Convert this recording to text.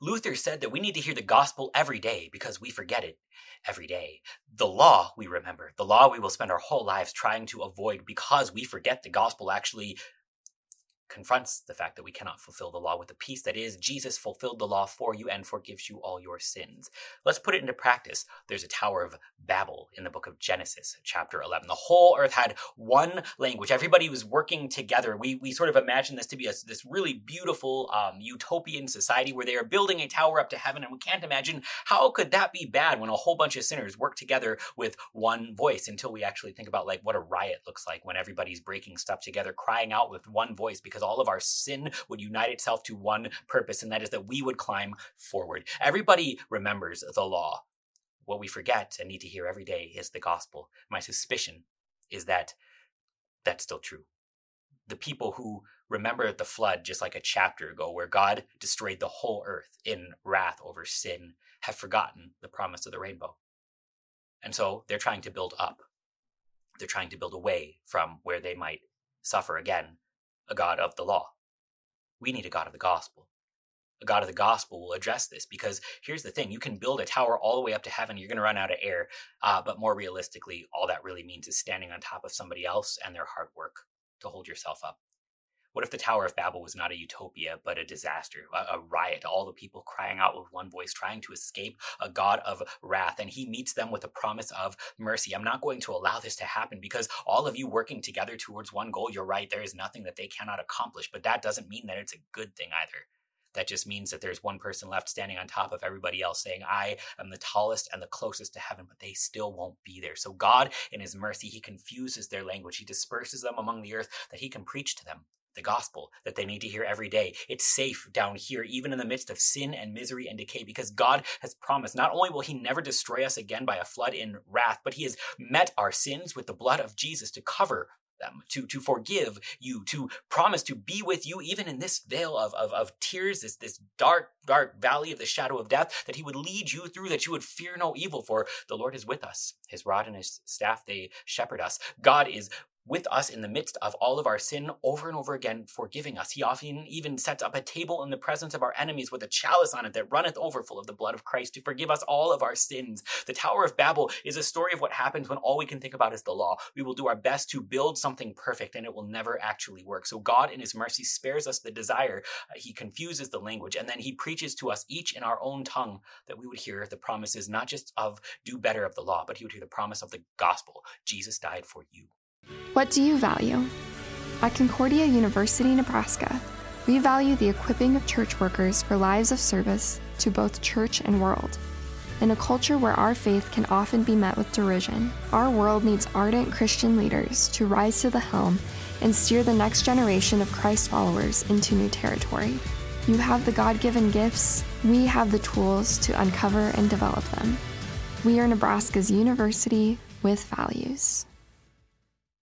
Luther said that we need to hear the gospel every day because we forget it every day. The law we remember, the law we will spend our whole lives trying to avoid because we forget the gospel actually confronts the fact that we cannot fulfill the law with the peace that is Jesus fulfilled the law for you and forgives you all your sins. Let's put it into practice. There's a Tower of Babel in the book of Genesis, chapter 11. The whole earth had one language. Everybody was working together. We, we sort of imagine this to be a, this really beautiful um, utopian society where they are building a tower up to heaven, and we can't imagine how could that be bad when a whole bunch of sinners work together with one voice until we actually think about like what a riot looks like when everybody's breaking stuff together, crying out with one voice because because all of our sin would unite itself to one purpose, and that is that we would climb forward. Everybody remembers the law. What we forget and need to hear every day is the gospel. My suspicion is that that's still true. The people who remember the flood just like a chapter ago, where God destroyed the whole earth in wrath over sin, have forgotten the promise of the rainbow. And so they're trying to build up. They're trying to build away from where they might suffer again a God of the law. We need a God of the gospel. A God of the gospel will address this because here's the thing you can build a tower all the way up to heaven, you're going to run out of air. Uh, but more realistically, all that really means is standing on top of somebody else and their hard work to hold yourself up. What if the Tower of Babel was not a utopia, but a disaster, a, a, riot, all the people crying out with one voice, trying to escape a God of wrath, and he meets them with a promise of mercy? I'm not going to allow this to happen because all of you working together towards one goal, you're right, there is nothing that they cannot accomplish, but that doesn't mean that it's a good thing either. That just means that there's one person left standing on top of everybody else saying, I am the tallest and the closest to heaven, but they still won't be there. So God, in his mercy, he confuses their language. He disperses them among the earth that he can preach to them the gospel that they need to hear every day. It's safe down here, even in the midst of sin and misery and decay, because God has promised not only will He never destroy us again by a flood in wrath, but He has met our sins with the blood of Jesus to cover them, to, to forgive you, to promise to be with you, even in this vale of, of, of tears, this, this dark, dark valley of the shadow of death, that He would lead you through, that you would fear no evil, for the Lord is with us. His rod and His staff, they shepherd us. God is with us in the midst of all of our sin over and over again, forgiving us. He often even sets up a table in the presence of our enemies with a chalice on it that runneth over full of the blood of Christ to forgive us all of our sins. The Tower of Babel is a story of what happens when all we can think about is the law. We will do our best to build something perfect and it will never actually work. So God, in His mercy, spares us the desire. Uh, he confuses the language and then He preaches to us each in our own tongue that we would hear the promises not just of do better of the law, but He would hear the promise of the gospel. Jesus died for you. What do you value? At Concordia University, Nebraska, we value the equipping of church workers for lives of service to both church and world. In a culture where our faith can often be met with derision, our world needs ardent Christian leaders to rise to the helm and steer the next generation of Christ followers into new territory. You have the God given gifts, we have the tools to uncover and develop them. We are Nebraska's university with values.